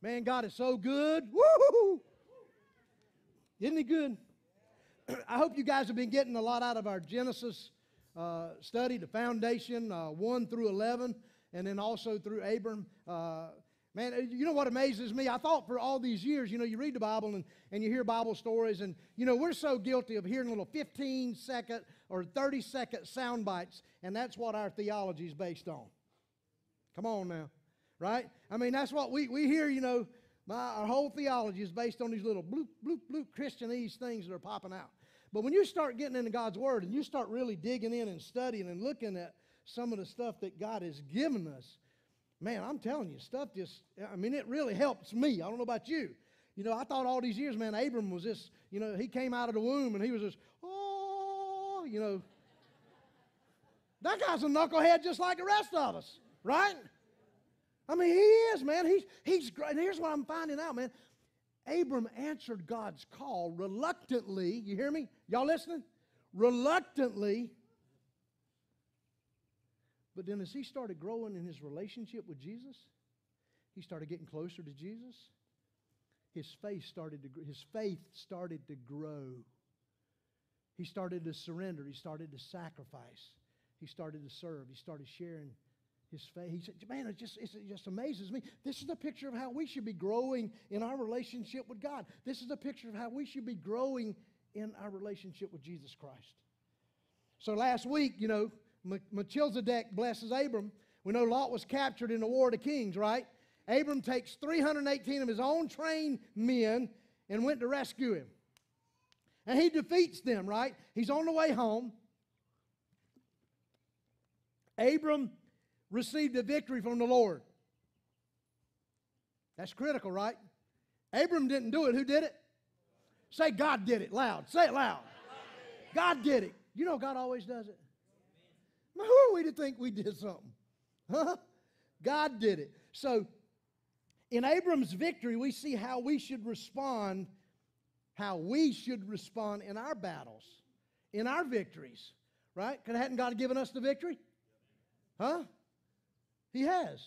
Man, God is so good. Woo! Isn't He good? I hope you guys have been getting a lot out of our Genesis uh, study, the foundation, uh, 1 through 11, and then also through Abram. Uh, man, you know what amazes me? I thought for all these years, you know, you read the Bible and, and you hear Bible stories, and, you know, we're so guilty of hearing little 15 second or 30 second sound bites, and that's what our theology is based on. Come on now right? I mean, that's what we, we hear, you know, my, our whole theology is based on these little bloop, bloop, bloop Christianese things that are popping out. But when you start getting into God's Word and you start really digging in and studying and looking at some of the stuff that God has given us, man, I'm telling you, stuff just, I mean, it really helps me. I don't know about you. You know, I thought all these years, man, Abram was this, you know, he came out of the womb and he was this, oh, you know. That guy's a knucklehead just like the rest of us, right? I mean, he is, man. He's, he's great. And here's what I'm finding out, man. Abram answered God's call reluctantly. You hear me? Y'all listening? Reluctantly. But then as he started growing in his relationship with Jesus, he started getting closer to Jesus. His faith started to his faith started to grow. He started to surrender. He started to sacrifice. He started to serve. He started sharing his faith. He said, Man, it just, it just amazes me. This is a picture of how we should be growing in our relationship with God. This is a picture of how we should be growing in our relationship with Jesus Christ. So last week, you know, Melchizedek blesses Abram. We know Lot was captured in the War of the Kings, right? Abram takes 318 of his own trained men and went to rescue him. And he defeats them, right? He's on the way home. Abram received a victory from the Lord. That's critical, right? Abram didn't do it. Who did it? Say, God did it loud. Say it loud. God did it. You know, God always does it. Who are we to think we did something? Huh? God did it. So, in Abram's victory, we see how we should respond, how we should respond in our battles, in our victories, right? Because hadn't God given us the victory? Huh? He has.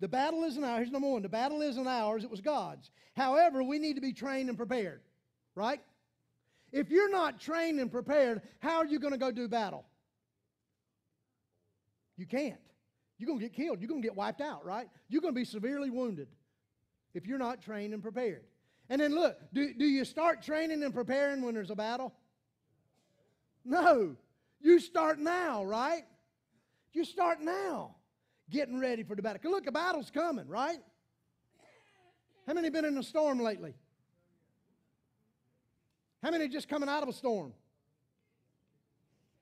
The battle isn't ours. Here's number one. The battle isn't ours, it was God's. However, we need to be trained and prepared, right? If you're not trained and prepared, how are you going to go do battle? You can't. You're going to get killed. You're going to get wiped out, right? You're going to be severely wounded if you're not trained and prepared. And then look, do, do you start training and preparing when there's a battle? No. You start now, right? You start now getting ready for the battle. Look, a battle's coming, right? How many been in a storm lately? How many just coming out of a storm?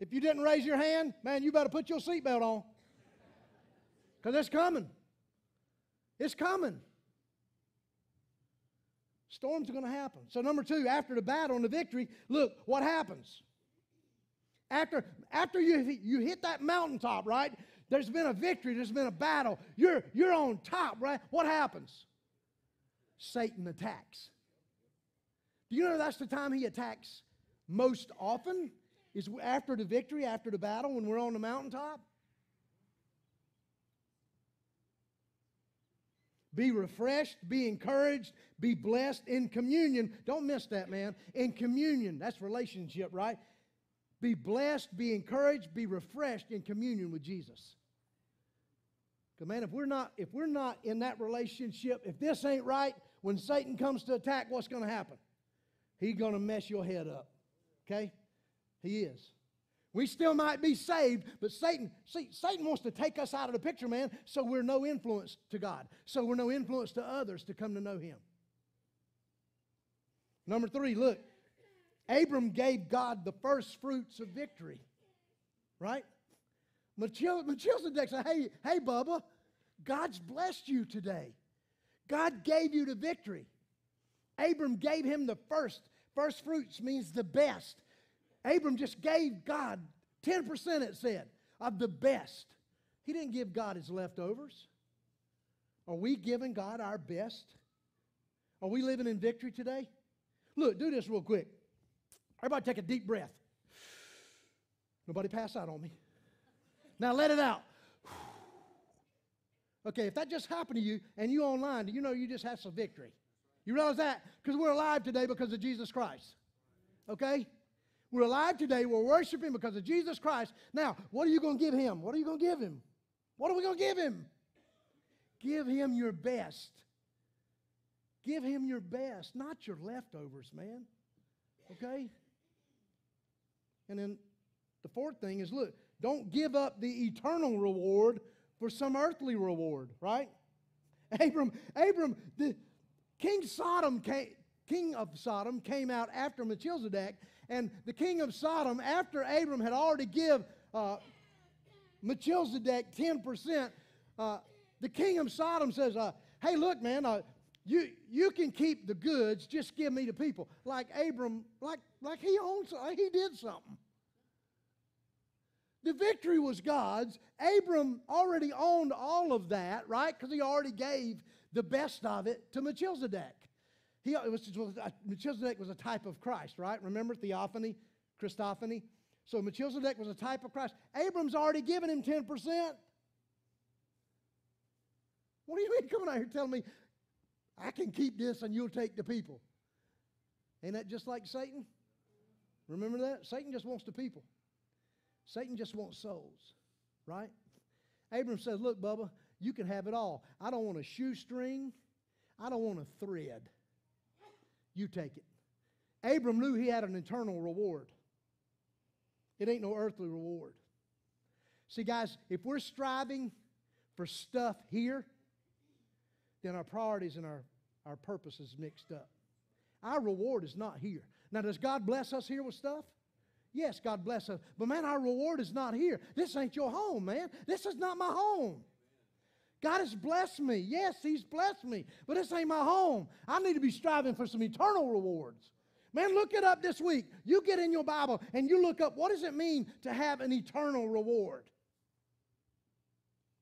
If you didn't raise your hand, man, you better put your seatbelt on. Because it's coming. It's coming. Storms are going to happen. So, number two, after the battle and the victory, look, what happens? After, after you, you hit that mountaintop, right? There's been a victory, there's been a battle. You're, you're on top, right? What happens? Satan attacks. Do you know that's the time he attacks most often? Is after the victory, after the battle, when we're on the mountaintop? Be refreshed, be encouraged, be blessed in communion. Don't miss that, man. In communion, that's relationship, right? Be blessed, be encouraged, be refreshed in communion with Jesus. Because man, if we're not if we're not in that relationship, if this ain't right, when Satan comes to attack, what's going to happen? He's going to mess your head up. Okay? He is. We still might be saved, but Satan, see, Satan wants to take us out of the picture, man, so we're no influence to God. So we're no influence to others to come to know Him. Number three, look, Abram gave God the first fruits of victory, right? Melchizedek said, hey, hey, Bubba, God's blessed you today. God gave you the victory. Abram gave him the first. First fruits means the best. Abram just gave God 10%, it said, of the best. He didn't give God his leftovers. Are we giving God our best? Are we living in victory today? Look, do this real quick. Everybody take a deep breath. Nobody pass out on me. Now let it out. Okay, if that just happened to you and you online, you know you just had some victory? You realize that? Because we're alive today because of Jesus Christ. Okay? We're alive today. We're worshiping because of Jesus Christ. Now, what are you going to give him? What are you going to give him? What are we going to give him? Give him your best. Give him your best, not your leftovers, man. Okay? And then the fourth thing is look, don't give up the eternal reward for some earthly reward, right? Abram, Abram, the King Sodom came, king of Sodom came out after Melchizedek, and the king of Sodom, after Abram had already give uh, Melchizedek 10%, uh, the king of Sodom says, uh, hey, look, man, uh, you, you can keep the goods, just give me the people. Like Abram, like, like he owns, like he did something. The victory was God's. Abram already owned all of that, right? Because he already gave the best of it to Melchizedek. He, it was, uh, Melchizedek was a type of Christ, right? Remember theophany, Christophany? So Melchizedek was a type of Christ. Abram's already given him 10%. What do you mean coming out here telling me I can keep this and you'll take the people? Ain't that just like Satan? Remember that? Satan just wants the people. Satan just wants souls, right? Abram says, Look, Bubba, you can have it all. I don't want a shoestring, I don't want a thread. You take it. Abram knew he had an eternal reward. It ain't no earthly reward. See, guys, if we're striving for stuff here, then our priorities and our, our purpose is mixed up. Our reward is not here. Now, does God bless us here with stuff? Yes, God bless us. But man, our reward is not here. This ain't your home, man. This is not my home. God has blessed me. Yes, He's blessed me. But this ain't my home. I need to be striving for some eternal rewards. Man, look it up this week. You get in your Bible and you look up what does it mean to have an eternal reward?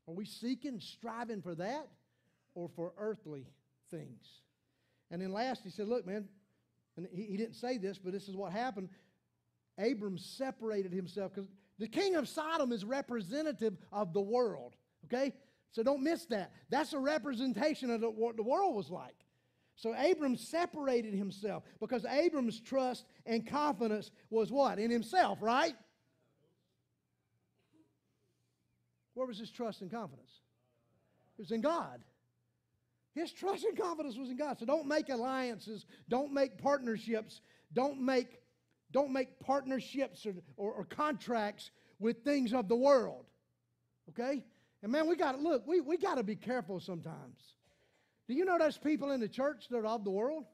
Are we seeking, striving for that or for earthly things? And then last, he said, Look, man, and he, he didn't say this, but this is what happened. Abram separated himself because the king of Sodom is representative of the world, okay? So don't miss that. That's a representation of what the world was like. So Abram separated himself because Abram's trust and confidence was what? In himself, right? Where was his trust and confidence? It was in God. His trust and confidence was in God. So don't make alliances, don't make partnerships, don't make don't make partnerships or, or, or contracts with things of the world. Okay? And man, we got to look, we, we got to be careful sometimes. Do you know there's people in the church that are of the world?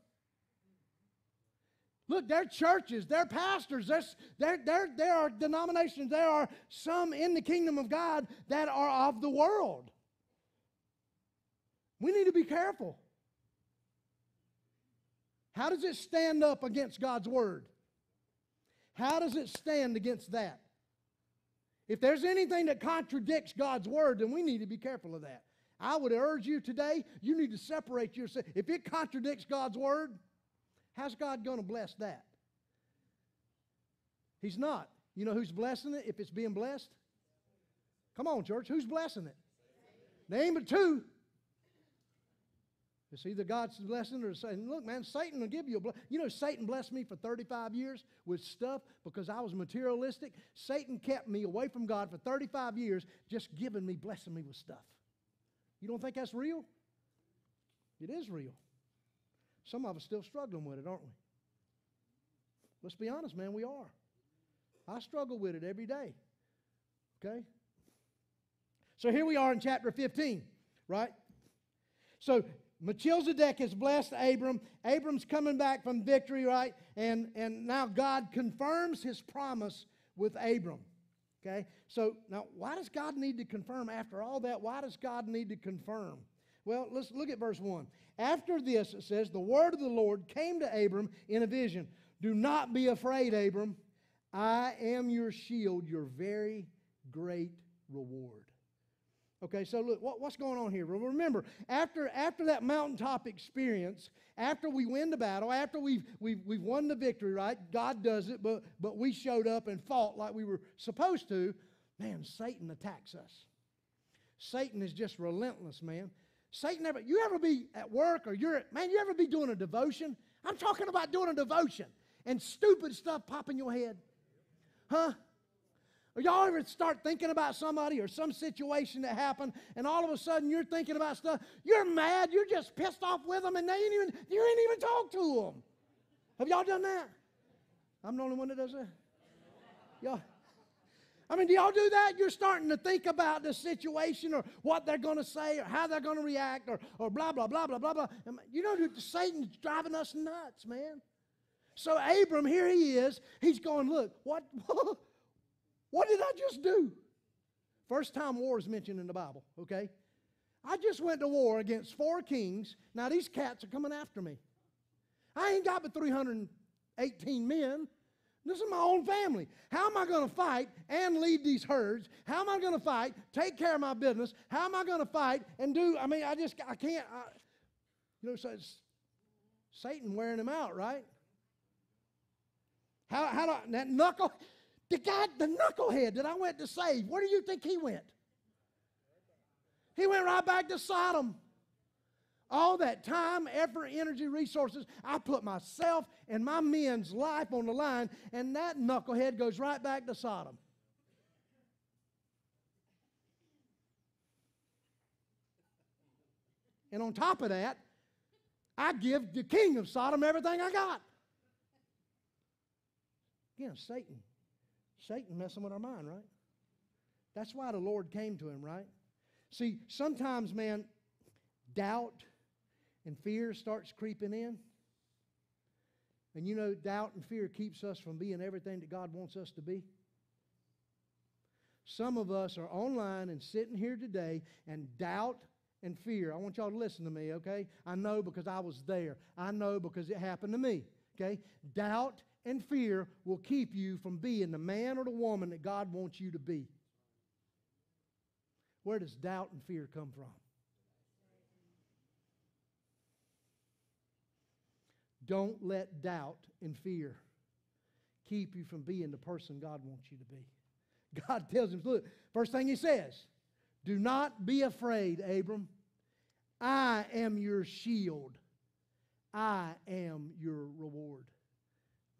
Look, they're churches, they're pastors, there's, there, there, there are denominations, there are some in the kingdom of God that are of the world. We need to be careful. How does it stand up against God's word? How does it stand against that? If there's anything that contradicts God's word, then we need to be careful of that. I would urge you today, you need to separate yourself. If it contradicts God's word, how's God going to bless that? He's not. You know who's blessing it if it's being blessed? Come on, church. Who's blessing it? Name it two. It's either God's blessing or Satan. Look, man, Satan will give you a blessing. You know, Satan blessed me for 35 years with stuff because I was materialistic. Satan kept me away from God for 35 years, just giving me, blessing me with stuff. You don't think that's real? It is real. Some of us still struggling with it, aren't we? Let's be honest, man, we are. I struggle with it every day. Okay? So here we are in chapter 15, right? So Melchizedek has blessed Abram. Abram's coming back from victory, right? And, and now God confirms his promise with Abram. Okay? So now, why does God need to confirm after all that? Why does God need to confirm? Well, let's look at verse 1. After this, it says, The word of the Lord came to Abram in a vision. Do not be afraid, Abram. I am your shield, your very great reward. Okay, so look, what, what's going on here? Remember, after, after that mountaintop experience, after we win the battle, after we've, we've, we've won the victory, right? God does it, but, but we showed up and fought like we were supposed to. Man, Satan attacks us. Satan is just relentless, man. Satan ever, you ever be at work or you're, at, man, you ever be doing a devotion? I'm talking about doing a devotion and stupid stuff popping your head. Huh? Y'all ever start thinking about somebody or some situation that happened, and all of a sudden you're thinking about stuff? You're mad. You're just pissed off with them, and they ain't even you ain't even talk to them. Have y'all done that? I'm the only one that does that. Y'all. I mean, do y'all do that? You're starting to think about the situation or what they're going to say or how they're going to react or, or blah, blah, blah, blah, blah, blah. You know, Satan's driving us nuts, man. So Abram, here he is. He's going, look, what, what did I just do? First time war is mentioned in the Bible, okay? I just went to war against four kings. Now these cats are coming after me. I ain't got but 318 men. This is my own family. How am I going to fight and lead these herds? How am I going to fight, take care of my business? How am I going to fight and do? I mean, I just, I can't. I, you know, so it's Satan wearing him out, right? How, how do I, that knuckle, the guy, the knucklehead that I went to save, where do you think he went? He went right back to Sodom. All that time, effort, energy, resources, I put myself and my men's life on the line, and that knucklehead goes right back to Sodom. And on top of that, I give the king of Sodom everything I got. Again, Satan. Satan messing with our mind, right? That's why the Lord came to him, right? See, sometimes, man, doubt and fear starts creeping in. And you know, doubt and fear keeps us from being everything that God wants us to be. Some of us are online and sitting here today, and doubt and fear. I want y'all to listen to me, okay? I know because I was there. I know because it happened to me, okay? Doubt and fear will keep you from being the man or the woman that God wants you to be. Where does doubt and fear come from? Don't let doubt and fear keep you from being the person God wants you to be. God tells him, look, first thing he says, do not be afraid, Abram. I am your shield. I am your reward.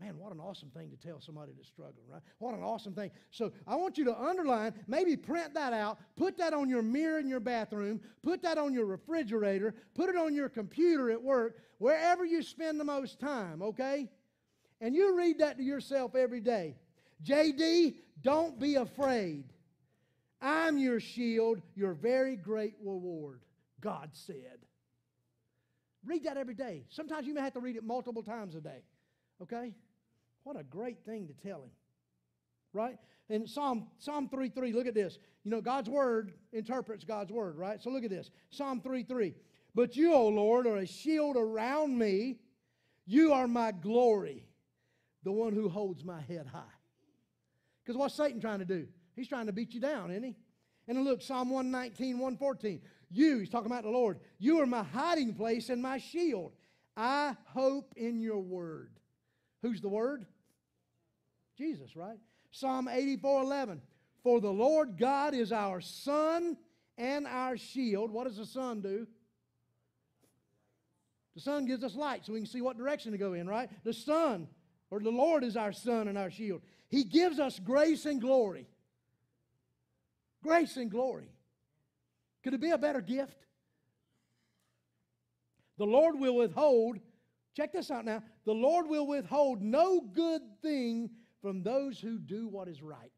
Man, what an awesome thing to tell somebody that's struggling, right? What an awesome thing. So I want you to underline, maybe print that out, put that on your mirror in your bathroom, put that on your refrigerator, put it on your computer at work, wherever you spend the most time, okay? And you read that to yourself every day. JD, don't be afraid. I'm your shield, your very great reward, God said. Read that every day. Sometimes you may have to read it multiple times a day, okay? What a great thing to tell him. Right? In Psalm, Psalm 3 3, look at this. You know, God's word interprets God's word, right? So look at this. Psalm 3 3. But you, O Lord, are a shield around me. You are my glory, the one who holds my head high. Because what's Satan trying to do? He's trying to beat you down, isn't he? And look, Psalm 119, 114. You, he's talking about the Lord, you are my hiding place and my shield. I hope in your word. Who's the word? Jesus, right? Psalm 84 11. For the Lord God is our sun and our shield. What does the sun do? The sun gives us light so we can see what direction to go in, right? The sun, or the Lord is our sun and our shield. He gives us grace and glory. Grace and glory. Could it be a better gift? The Lord will withhold, check this out now, the Lord will withhold no good thing from those who do what is right.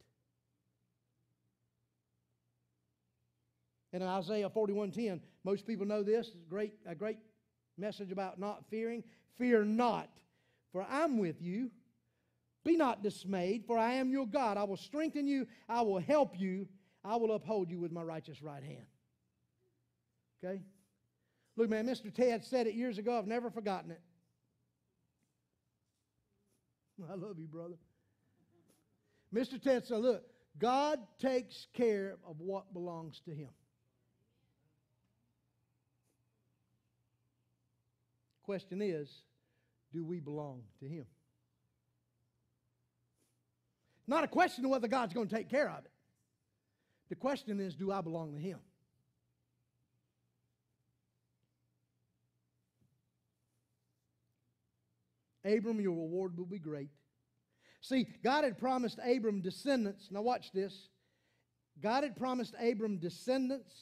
And in Isaiah 41:10, most people know this, great, a great message about not fearing. Fear not, for I'm with you. Be not dismayed, for I am your God. I will strengthen you, I will help you, I will uphold you with my righteous right hand. Okay? Look, man, Mr. Ted said it years ago. I've never forgotten it. I love you, brother. Mr. Ted said, Look, God takes care of what belongs to Him. Question is, do we belong to Him? Not a question of whether God's going to take care of it. The question is, do I belong to Him? Abram, your reward will be great. See, God had promised Abram descendants. Now, watch this. God had promised Abram descendants,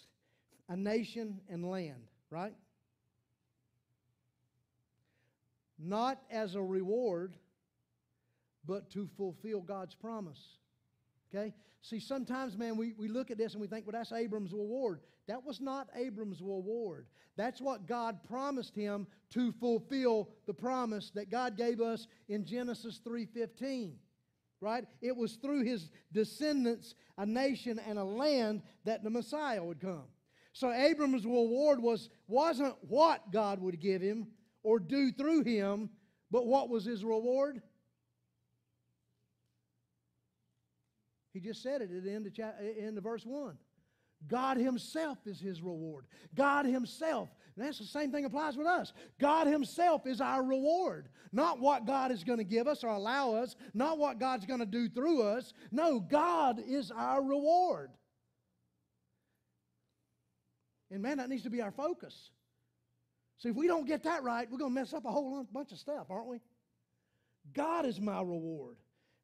a nation, and land, right? Not as a reward, but to fulfill God's promise. Okay? See, sometimes, man, we, we look at this and we think, well, that's Abram's reward. That was not Abram's reward. That's what God promised him to fulfill the promise that God gave us in Genesis 3:15. Right? It was through his descendants, a nation and a land that the Messiah would come. So Abram's reward was wasn't what God would give him or do through him, but what was his reward? He just said it at the end of, chapter, eh, end of verse 1. God Himself is His reward. God Himself. And that's the same thing applies with us. God Himself is our reward. Not what God is going to give us or allow us, not what God's going to do through us. No, God is our reward. And man, that needs to be our focus. See, if we don't get that right, we're going to mess up a whole bunch of stuff, aren't we? God is my reward.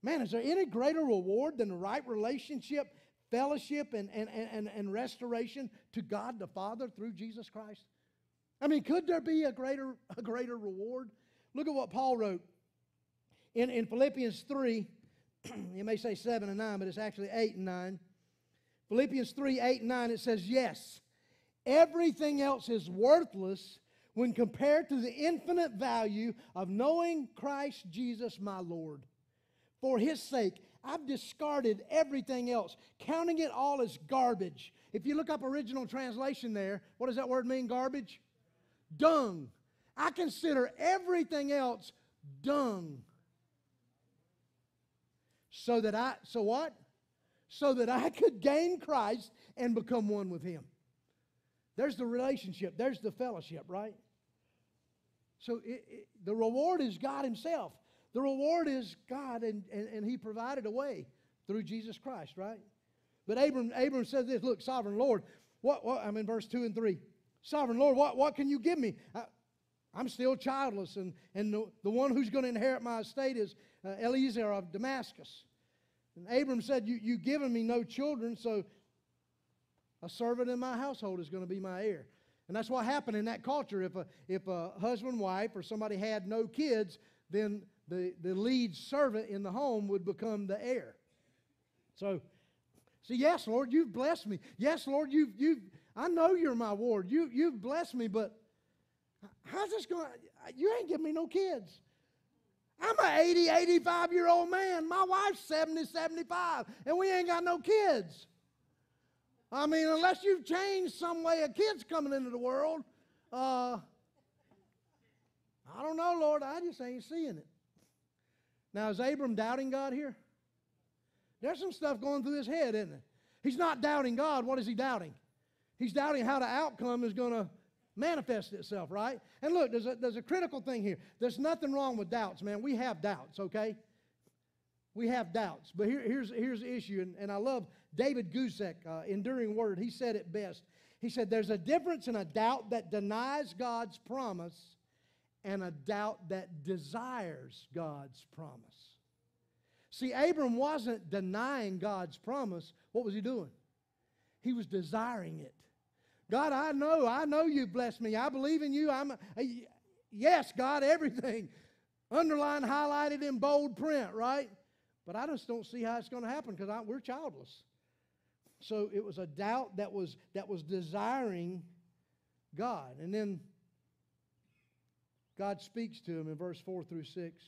Man, is there any greater reward than the right relationship, fellowship, and, and, and, and restoration to God the Father through Jesus Christ? I mean, could there be a greater, a greater reward? Look at what Paul wrote in, in Philippians 3. you may say 7 and 9, but it's actually 8 and 9. Philippians 3 8 and 9, it says, Yes, everything else is worthless when compared to the infinite value of knowing Christ Jesus my Lord for his sake, I've discarded everything else, counting it all as garbage. If you look up original translation there, what does that word mean, garbage? Dung. I consider everything else dung. So that I, so what? So that I could gain Christ and become one with him. There's the relationship, there's the fellowship, right? So it, it, the reward is God Himself. The reward is God, and, and, and He provided a way through Jesus Christ, right? But Abram, Abram says this Look, sovereign Lord, what, what I'm in verse 2 and 3. Sovereign Lord, what, what can you give me? I, am still childless, and, and the, the one who's going to inherit my estate is uh, Eliezer of Damascus. And Abram said, you, You've given me no children, so a servant in my household is going to be my heir. And that's what happened in that culture. If a, if a husband, wife, or somebody had no kids, then the, the lead servant in the home would become the heir. So, see, yes, Lord, you've blessed me. Yes, Lord, you've, you've I know you're my ward. You, you've blessed me, but how's this going? You ain't giving me no kids. I'm an 80, 85 year old man. My wife's 70, 75, and we ain't got no kids. I mean, unless you've changed some way of kids coming into the world, uh, I don't know, Lord. I just ain't seeing it. Now, is Abram doubting God here? There's some stuff going through his head, isn't it? He's not doubting God. What is he doubting? He's doubting how the outcome is going to manifest itself, right? And look, there's a, there's a critical thing here. There's nothing wrong with doubts, man. We have doubts, okay? We have doubts. But here, here's, here's the issue, and, and I love David Guzik, uh, Enduring Word. He said it best. He said, There's a difference in a doubt that denies God's promise and a doubt that desires God's promise. See, Abram wasn't denying God's promise. What was he doing? He was desiring it. God, I know, I know you bless me. I believe in you. I'm, yes, God, everything. Underlined, highlighted in bold print, right? But I just don't see how it's going to happen because we're childless. So it was a doubt that was that was desiring God. And then God speaks to him in verse 4 through 6.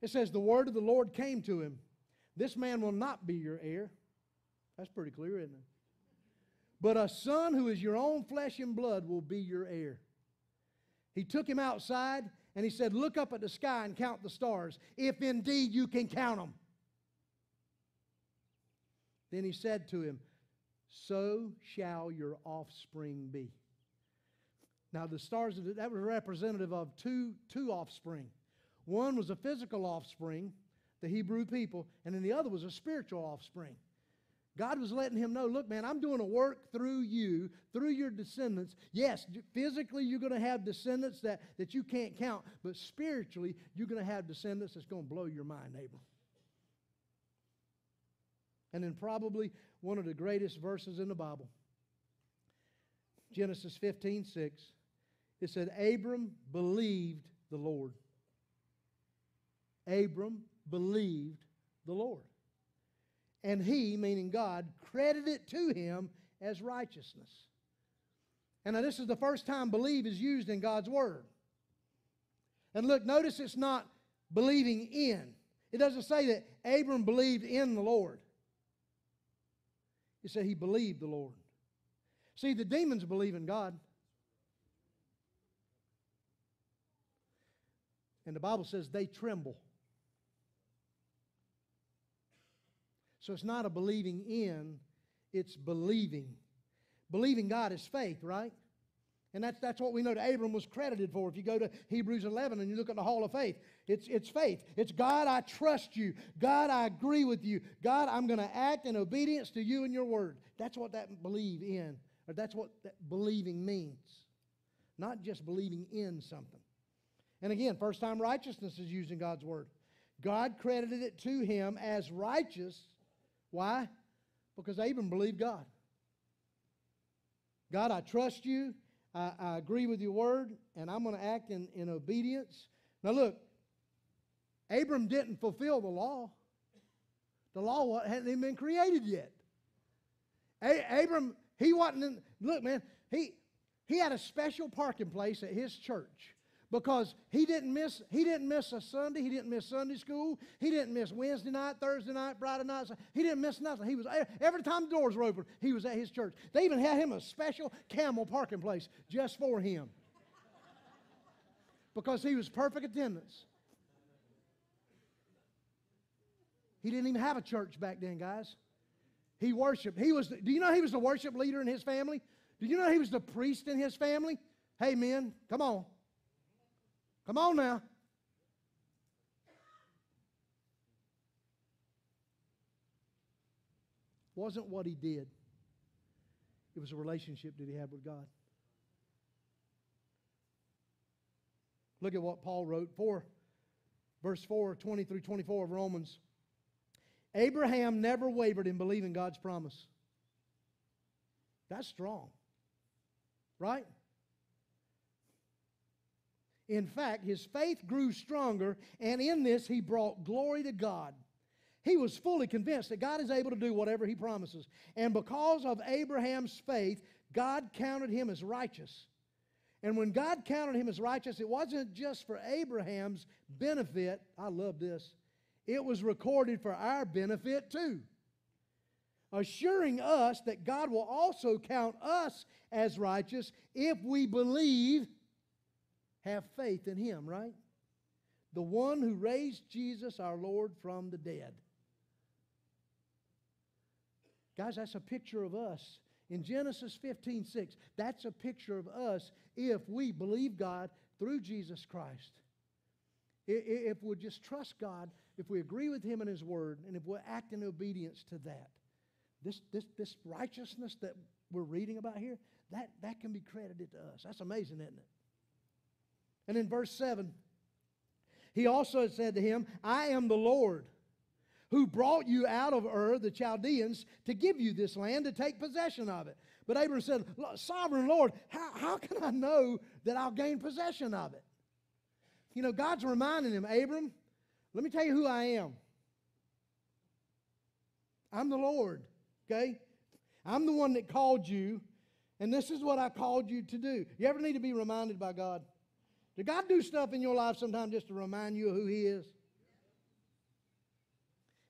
It says, The word of the Lord came to him. This man will not be your heir. That's pretty clear, isn't it? But a son who is your own flesh and blood will be your heir. He took him outside and he said, Look up at the sky and count the stars, if indeed you can count them. Then he said to him, So shall your offspring be. Now, the stars, that was representative of two, two offspring. One was a physical offspring, the Hebrew people, and then the other was a spiritual offspring. God was letting him know, look, man, I'm doing a work through you, through your descendants. Yes, physically you're going to have descendants that, that you can't count, but spiritually you're going to have descendants that's going to blow your mind, Abram. And then probably one of the greatest verses in the Bible. Genesis 15, 6. It said, Abram believed the Lord. Abram believed the Lord. And he, meaning God, credited it to him as righteousness. And now this is the first time believe is used in God's Word. And look, notice it's not believing in. It doesn't say that Abram believed in the Lord. It said he believed the Lord. See, the demons believe in God. And the Bible says they tremble. So it's not a believing in, it's believing. Believing God is faith, right? And that's, that's what we know that Abram was credited for. If you go to Hebrews 11 and you look at the hall of faith, it's, it's faith. It's God, I trust you. God, I agree with you. God, I'm going to act in obedience to you and your word. That's what that believe in, or that's what that believing means. Not just believing in something. And again, first time righteousness is used in God's word. God credited it to him as righteous why? Because Abram believed God. God, I trust you. I, I agree with your word, and I'm going to act in, in obedience. Now, look, Abram didn't fulfill the law. The law hadn't even been created yet. A- Abram, he wasn't in, look, man, he, he had a special parking place at his church because he didn't miss he didn't miss a Sunday, he didn't miss Sunday school, he didn't miss Wednesday night, Thursday night, Friday night. He didn't miss nothing. He was every time the doors were open, he was at his church. They even had him a special camel parking place just for him. because he was perfect attendance. He didn't even have a church back then, guys. He worshiped. He was. Do you know he was the worship leader in his family? Do you know he was the priest in his family? Hey, men, come on. Come on now. Wasn't what he did, it was a relationship that he had with God. Look at what Paul wrote, 4, verse 4, 20 through 24 of Romans. Abraham never wavered in believing God's promise. That's strong, right? In fact, his faith grew stronger, and in this he brought glory to God. He was fully convinced that God is able to do whatever he promises. And because of Abraham's faith, God counted him as righteous. And when God counted him as righteous, it wasn't just for Abraham's benefit. I love this. It was recorded for our benefit too, assuring us that God will also count us as righteous if we believe have faith in him, right? The one who raised Jesus our Lord from the dead. Guys, that's a picture of us. In Genesis 15 6, that's a picture of us if we believe God through Jesus Christ. If we just trust God, if we agree with Him and His Word, and if we act in obedience to that, this, this, this righteousness that we're reading about here, that, that can be credited to us. That's amazing, isn't it? And in verse 7, he also said to him, I am the Lord who brought you out of Ur, the Chaldeans, to give you this land to take possession of it. But Abram said, Sovereign Lord, how, how can I know that I'll gain possession of it? You know, God's reminding him, Abram, let me tell you who I am. I'm the Lord, okay? I'm the one that called you, and this is what I called you to do. You ever need to be reminded by God? Did God do stuff in your life sometimes just to remind you of who He is?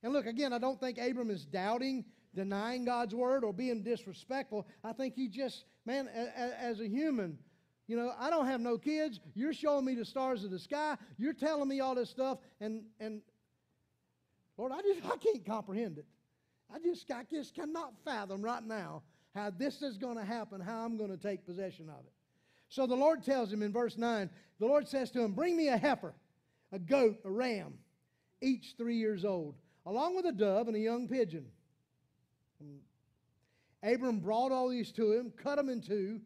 And look, again, I don't think Abram is doubting, denying God's word, or being disrespectful. I think he just, man, as a human, you know, I don't have no kids. You're showing me the stars of the sky. You're telling me all this stuff, and and Lord, I just I can't comprehend it. I just I just cannot fathom right now how this is going to happen, how I'm going to take possession of it. So the Lord tells him in verse 9, the Lord says to him, Bring me a heifer, a goat, a ram, each three years old, along with a dove and a young pigeon. Abram brought all these to him, cut them in two,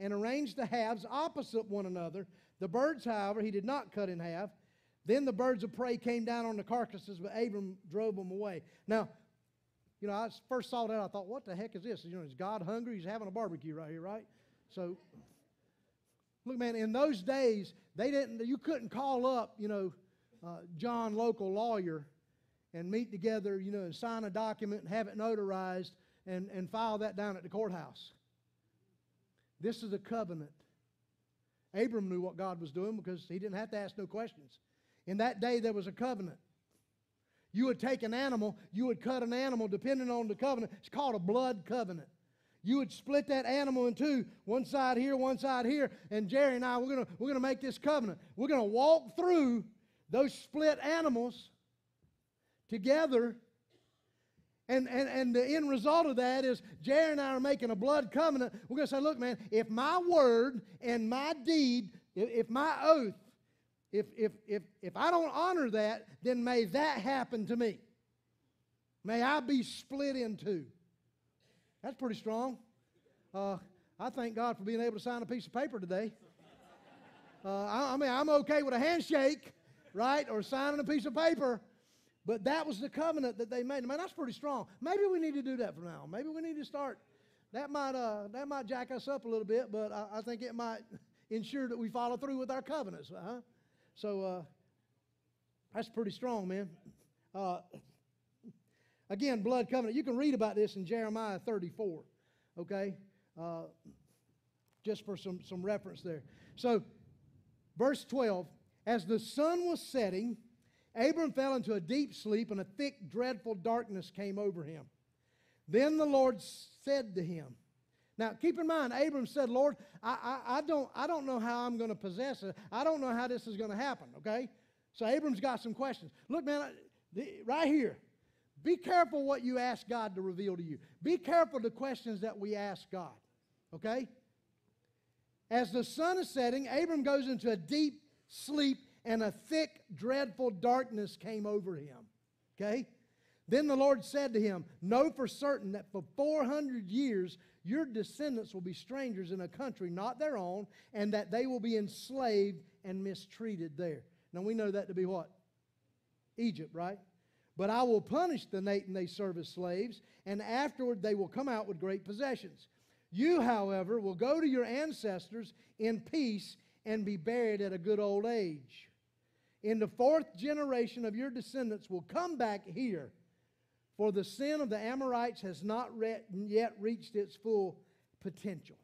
and arranged the halves opposite one another. The birds, however, he did not cut in half. Then the birds of prey came down on the carcasses, but Abram drove them away. Now, you know, I first saw that, I thought, what the heck is this? You know, is God hungry? He's having a barbecue right here, right? So, look, man, in those days, they didn't, you couldn't call up, you know, uh, John, local lawyer, and meet together, you know, and sign a document and have it notarized and, and file that down at the courthouse. This is a covenant. Abram knew what God was doing because he didn't have to ask no questions. In that day, there was a covenant. You would take an animal, you would cut an animal depending on the covenant. It's called a blood covenant. You would split that animal in two, one side here, one side here, and Jerry and I, we're gonna, we're gonna make this covenant. We're to walk through those split animals together and, and, and the end result of that is Jerry and I are making a blood covenant. We're going to say, look, man, if my word and my deed, if, if my oath, if, if, if, if I don't honor that, then may that happen to me. May I be split in two. That's pretty strong. Uh, I thank God for being able to sign a piece of paper today. Uh, I, I mean, I'm okay with a handshake, right, or signing a piece of paper. But that was the covenant that they made. Man, that's pretty strong. Maybe we need to do that from now. Maybe we need to start. That might, uh, that might jack us up a little bit, but I, I think it might ensure that we follow through with our covenants. Huh? So uh, that's pretty strong, man. Uh, again, blood covenant. You can read about this in Jeremiah 34, okay? Uh, just for some, some reference there. So, verse 12 As the sun was setting, Abram fell into a deep sleep, and a thick, dreadful darkness came over him. Then the Lord said to him, now, keep in mind, Abram said, Lord, I, I, I, don't, I don't know how I'm going to possess it. I don't know how this is going to happen, okay? So Abram's got some questions. Look, man, right here, be careful what you ask God to reveal to you. Be careful the questions that we ask God, okay? As the sun is setting, Abram goes into a deep sleep and a thick, dreadful darkness came over him. Okay? Then the Lord said to him, Know for certain that for 400 years your descendants will be strangers in a country not their own, and that they will be enslaved and mistreated there. Now we know that to be what? Egypt, right? But I will punish the nation they serve as slaves, and afterward they will come out with great possessions. You, however, will go to your ancestors in peace and be buried at a good old age in the fourth generation of your descendants will come back here, for the sin of the Amorites has not yet reached its full potential.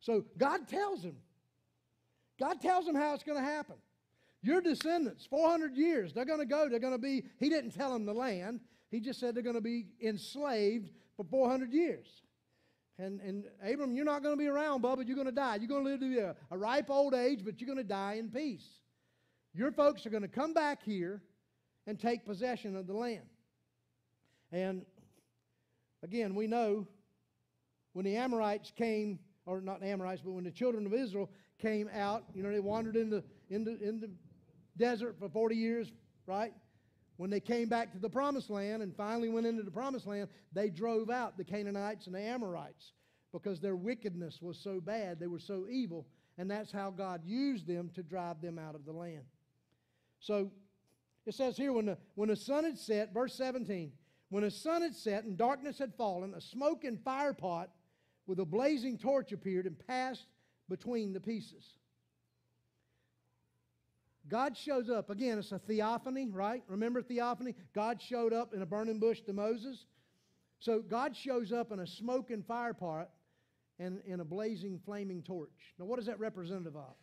So God tells him, God tells him how it's going to happen. Your descendants, 400 years, they're going to go, they're going to be, he didn't tell them the land, he just said they're going to be enslaved for 400 years. And, and Abram, you're not going to be around, Bubba. You're going to die. You're going to live to a, a ripe old age, but you're going to die in peace. Your folks are going to come back here and take possession of the land. And again, we know when the Amorites came, or not the Amorites, but when the children of Israel came out, you know, they wandered in the, in the, in the desert for 40 years, right? When they came back to the promised land and finally went into the promised land, they drove out the Canaanites and the Amorites because their wickedness was so bad, they were so evil, and that's how God used them to drive them out of the land. So it says here when the, when the sun had set, verse 17, when the sun had set and darkness had fallen, a smoking fire pot with a blazing torch appeared and passed between the pieces. God shows up. Again, it's a theophany, right? Remember theophany? God showed up in a burning bush to Moses. So God shows up in a smoking fire pot and in a blazing, flaming torch. Now, what is that representative of?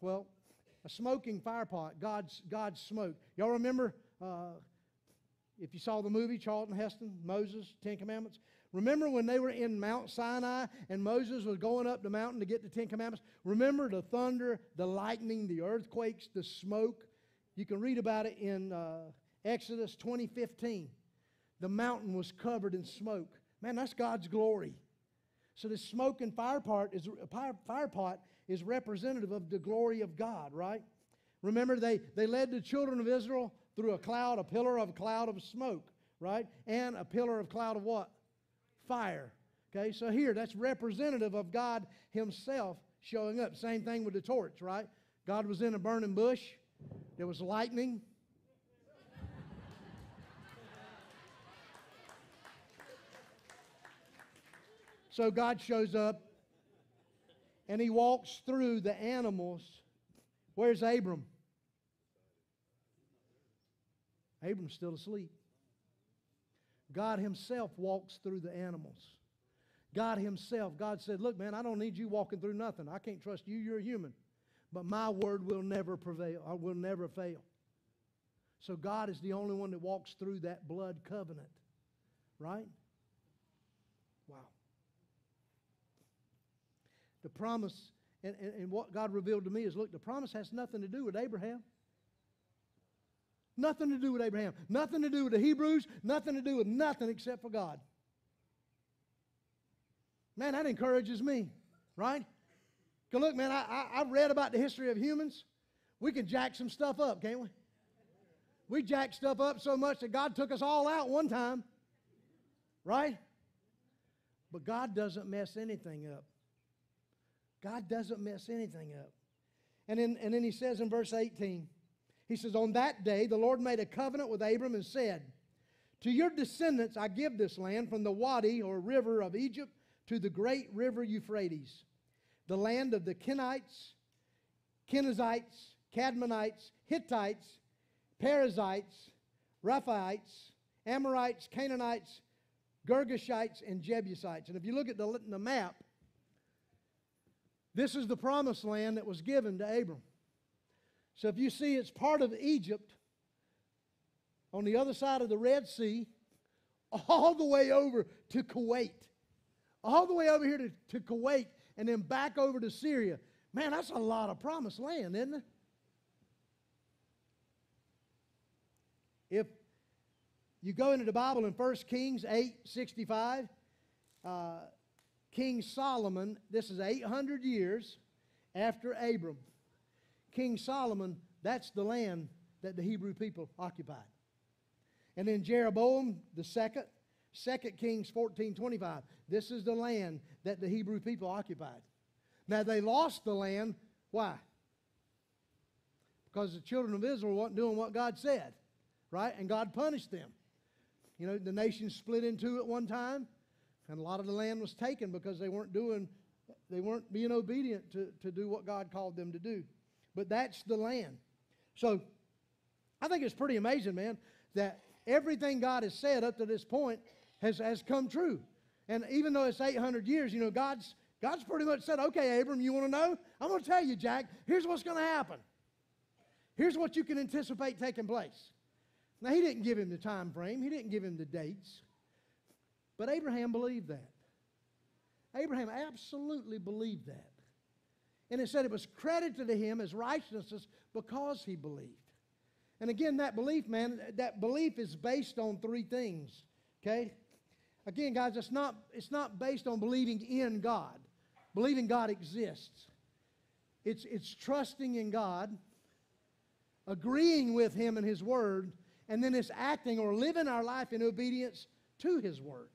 Well, a smoking fire pot, God's, God's smoke. Y'all remember uh, if you saw the movie Charlton Heston, Moses, Ten Commandments? Remember when they were in Mount Sinai and Moses was going up the mountain to get the Ten Commandments? Remember the thunder, the lightning, the earthquakes, the smoke? You can read about it in uh, Exodus 2015. The mountain was covered in smoke. Man, that's God's glory. So this smoke and fire pot is fire pot is representative of the glory of God, right? Remember, they, they led the children of Israel through a cloud, a pillar of a cloud of smoke, right? And a pillar of cloud of what? Fire. Okay, so here, that's representative of God Himself showing up. Same thing with the torch, right? God was in a burning bush, there was lightning. so God shows up and He walks through the animals. Where's Abram? Abram's still asleep. God Himself walks through the animals. God Himself, God said, Look, man, I don't need you walking through nothing. I can't trust you. You're a human. But my word will never prevail, I will never fail. So God is the only one that walks through that blood covenant. Right? Wow. The promise, and, and, and what God revealed to me is look, the promise has nothing to do with Abraham. Nothing to do with Abraham. Nothing to do with the Hebrews. Nothing to do with nothing except for God. Man, that encourages me, right? Because look, man, I, I, I've read about the history of humans. We can jack some stuff up, can't we? We jack stuff up so much that God took us all out one time, right? But God doesn't mess anything up. God doesn't mess anything up. And then, and then he says in verse 18, he says, On that day, the Lord made a covenant with Abram and said, To your descendants I give this land from the Wadi or river of Egypt to the great river Euphrates, the land of the Kenites, Kenizzites, Cadmonites, Hittites, Perizzites, Rephaites, Amorites, Canaanites, Girgashites, and Jebusites. And if you look at the, the map, this is the promised land that was given to Abram. So if you see it's part of Egypt on the other side of the Red Sea, all the way over to Kuwait, all the way over here to, to Kuwait, and then back over to Syria. Man, that's a lot of promised land, isn't it? If you go into the Bible in 1 Kings 8 65, uh, King Solomon, this is 800 years after Abram. King Solomon, that's the land that the Hebrew people occupied. And then Jeroboam the second, Second Kings 14 25. This is the land that the Hebrew people occupied. Now they lost the land. Why? Because the children of Israel weren't doing what God said, right? And God punished them. You know, the nation split in two at one time, and a lot of the land was taken because they weren't doing, they weren't being obedient to, to do what God called them to do but that's the land. So I think it's pretty amazing, man, that everything God has said up to this point has, has come true. And even though it's 800 years, you know, God's, God's pretty much said, okay, Abram, you want to know? I'm going to tell you, Jack, here's what's going to happen. Here's what you can anticipate taking place. Now, he didn't give him the time frame, he didn't give him the dates. But Abraham believed that. Abraham absolutely believed that. And it said it was credited to him as righteousness because he believed. And again, that belief, man, that belief is based on three things. Okay? Again, guys, it's not, it's not based on believing in God. Believing God exists. It's, it's trusting in God, agreeing with Him and His Word, and then it's acting or living our life in obedience to His Word.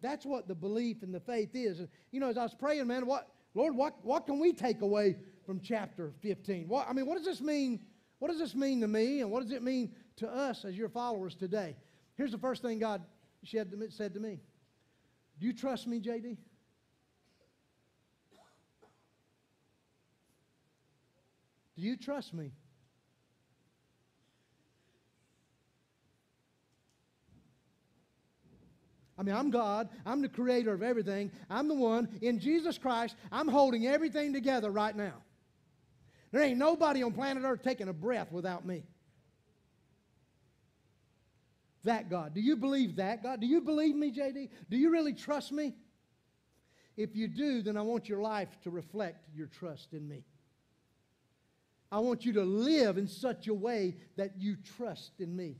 That's what the belief and the faith is. You know, as I was praying, man, what, Lord, what, what can we take away from chapter 15? What, I mean, what does this mean? What does this mean to me? And what does it mean to us as your followers today? Here's the first thing God said to me Do you trust me, JD? Do you trust me? I mean, I'm God. I'm the creator of everything. I'm the one. In Jesus Christ, I'm holding everything together right now. There ain't nobody on planet Earth taking a breath without me. That God. Do you believe that God? Do you believe me, JD? Do you really trust me? If you do, then I want your life to reflect your trust in me. I want you to live in such a way that you trust in me.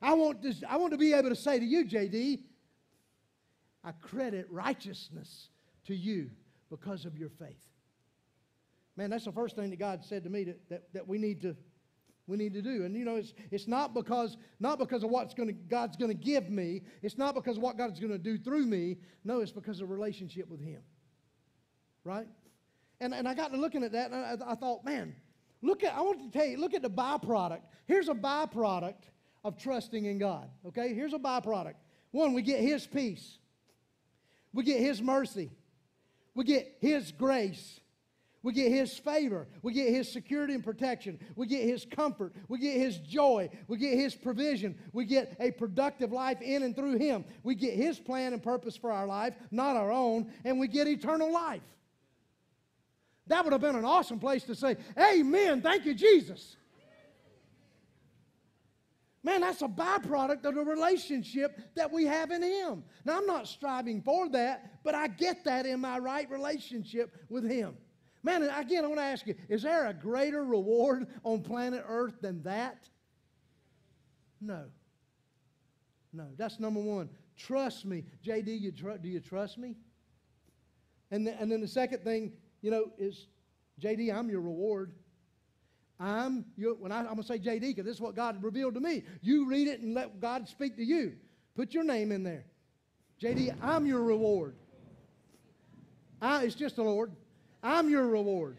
I want, to, I want to be able to say to you, JD, I credit righteousness to you because of your faith. Man, that's the first thing that God said to me that, that, that we need to we need to do. And you know, it's, it's not because not because of what's going God's going to give me. It's not because of what God's going to do through me. No, it's because of relationship with Him. Right? And, and I got to looking at that, and I, I thought, man, look at I want to tell you, look at the byproduct. Here's a byproduct of trusting in God. Okay? Here's a byproduct. One, we get His peace. We get His mercy. We get His grace. We get His favor. We get His security and protection. We get His comfort. We get His joy. We get His provision. We get a productive life in and through Him. We get His plan and purpose for our life, not our own, and we get eternal life. That would have been an awesome place to say, Amen. Thank you, Jesus. Man, that's a byproduct of the relationship that we have in Him. Now, I'm not striving for that, but I get that in my right relationship with Him. Man, again, I want to ask you is there a greater reward on planet Earth than that? No. No. That's number one. Trust me. JD, you tr- do you trust me? And, the, and then the second thing, you know, is JD, I'm your reward. I'm when I, I'm going to say JD because this is what God revealed to me. You read it and let God speak to you. Put your name in there. JD, I'm your reward. I, it's just the Lord. I'm your reward.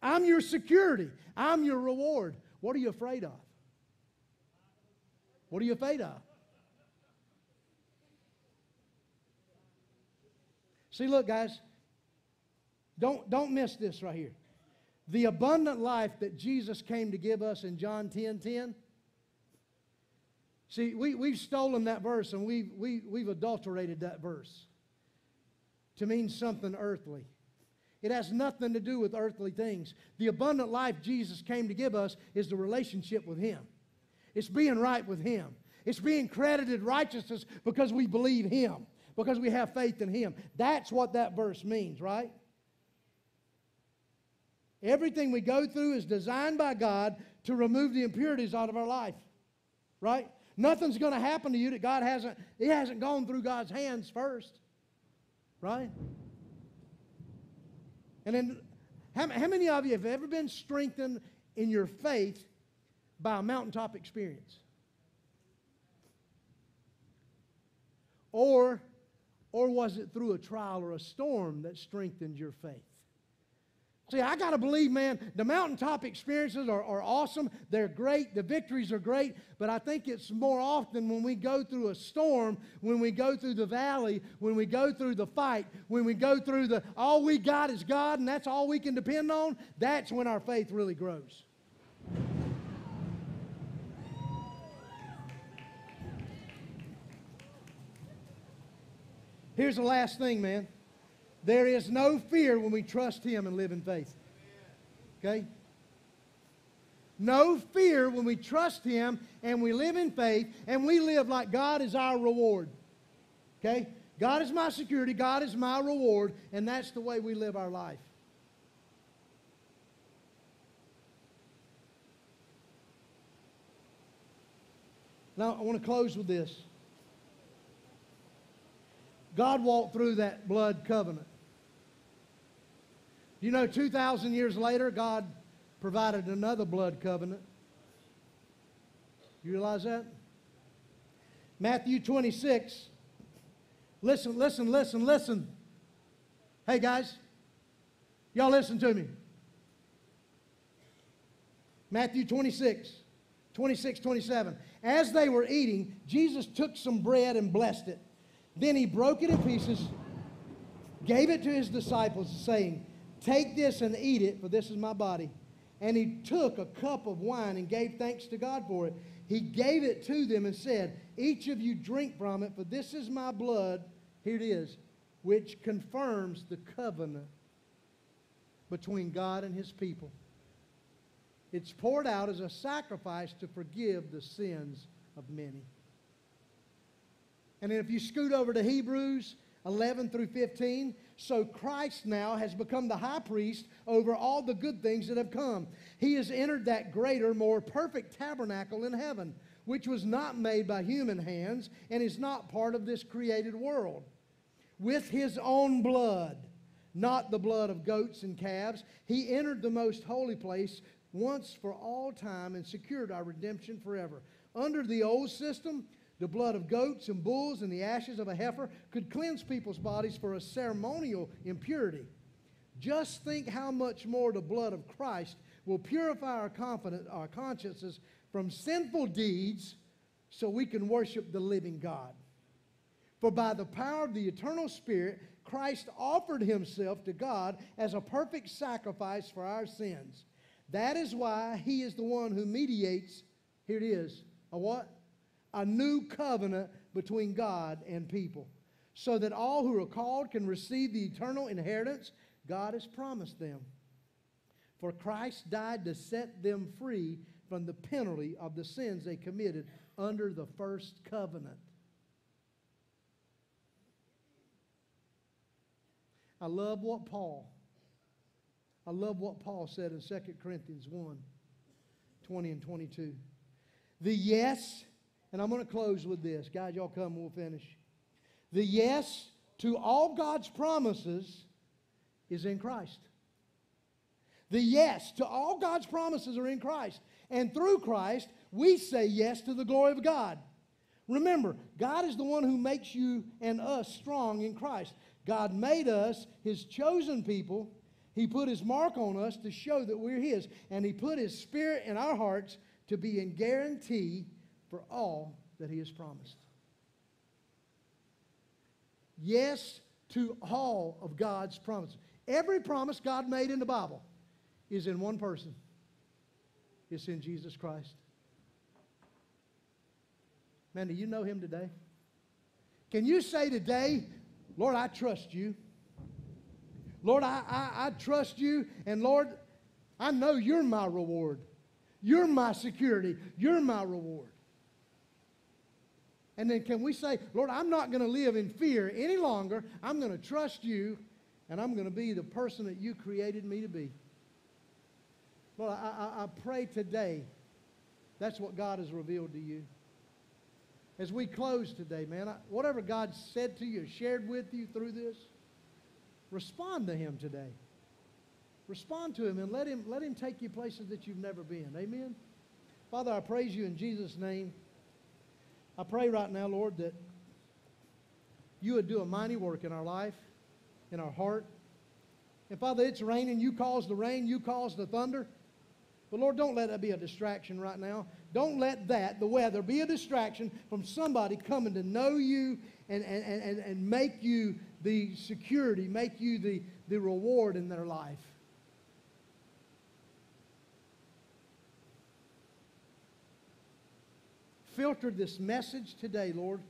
I'm your security. I'm your reward. What are you afraid of? What are you afraid of? See, look, guys, don't, don't miss this right here. The abundant life that Jesus came to give us in John 10 10. See, we, we've stolen that verse and we've, we, we've adulterated that verse to mean something earthly. It has nothing to do with earthly things. The abundant life Jesus came to give us is the relationship with Him. It's being right with Him. It's being credited righteousness because we believe Him, because we have faith in Him. That's what that verse means, right? Everything we go through is designed by God to remove the impurities out of our life, right? Nothing's going to happen to you that God hasn't, it hasn't gone through God's hands first. Right? And then, how, how many of you have ever been strengthened in your faith by a mountaintop experience? Or, or was it through a trial or a storm that strengthened your faith? See, I got to believe, man, the mountaintop experiences are, are awesome. They're great. The victories are great. But I think it's more often when we go through a storm, when we go through the valley, when we go through the fight, when we go through the all we got is God and that's all we can depend on, that's when our faith really grows. Here's the last thing, man. There is no fear when we trust Him and live in faith. Okay? No fear when we trust Him and we live in faith and we live like God is our reward. Okay? God is my security, God is my reward, and that's the way we live our life. Now, I want to close with this. God walked through that blood covenant. You know, 2,000 years later, God provided another blood covenant. You realize that? Matthew 26. Listen, listen, listen, listen. Hey, guys, y'all listen to me. Matthew 26, 26, 27. As they were eating, Jesus took some bread and blessed it. Then he broke it in pieces, gave it to his disciples, saying, Take this and eat it, for this is my body. And he took a cup of wine and gave thanks to God for it. He gave it to them and said, Each of you drink from it, for this is my blood. Here it is, which confirms the covenant between God and his people. It's poured out as a sacrifice to forgive the sins of many. And if you scoot over to Hebrews 11 through 15, so Christ now has become the high priest over all the good things that have come. He has entered that greater, more perfect tabernacle in heaven, which was not made by human hands and is not part of this created world. With his own blood, not the blood of goats and calves, he entered the most holy place once for all time and secured our redemption forever. Under the old system, the blood of goats and bulls and the ashes of a heifer could cleanse people's bodies for a ceremonial impurity. Just think how much more the blood of Christ will purify our, confidence, our consciences from sinful deeds so we can worship the living God. For by the power of the eternal Spirit, Christ offered himself to God as a perfect sacrifice for our sins. That is why he is the one who mediates, here it is, a what? A new covenant between God and people, so that all who are called can receive the eternal inheritance God has promised them. For Christ died to set them free from the penalty of the sins they committed under the first covenant. I love what Paul, I love what Paul said in 2 Corinthians 1 20 and 22. The yes, and I'm going to close with this. Guys, y'all come, we'll finish. The yes to all God's promises is in Christ. The yes to all God's promises are in Christ. And through Christ, we say yes to the glory of God. Remember, God is the one who makes you and us strong in Christ. God made us his chosen people. He put his mark on us to show that we're his. And he put his spirit in our hearts to be in guarantee for all that he has promised. Yes to all of God's promises. Every promise God made in the Bible is in one person. It's in Jesus Christ. Man, do you know him today? Can you say today, Lord, I trust you. Lord, I, I, I trust you. And Lord, I know you're my reward. You're my security. You're my reward. And then can we say, Lord, I'm not going to live in fear any longer. I'm going to trust you, and I'm going to be the person that you created me to be. Well, I, I, I pray today that's what God has revealed to you as we close today, man, I, whatever God said to you, shared with you through this, respond to Him today. Respond to Him and let Him, let him take you places that you've never been. Amen? Father, I praise you in Jesus' name. I pray right now, Lord, that you would do a mighty work in our life, in our heart. And Father, it's raining. You cause the rain. You cause the thunder. But Lord, don't let that be a distraction right now. Don't let that, the weather, be a distraction from somebody coming to know you and, and, and, and make you the security, make you the, the reward in their life. Filter this message today, Lord.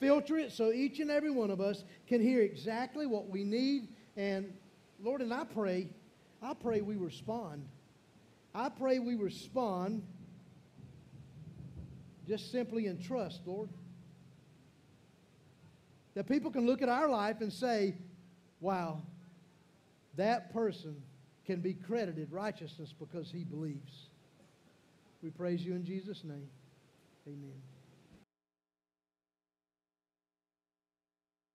Filter it so each and every one of us can hear exactly what we need. And Lord, and I pray, I pray we respond. I pray we respond just simply in trust, Lord. That people can look at our life and say, wow, that person can be credited righteousness because he believes. We praise you in Jesus' name. Amen.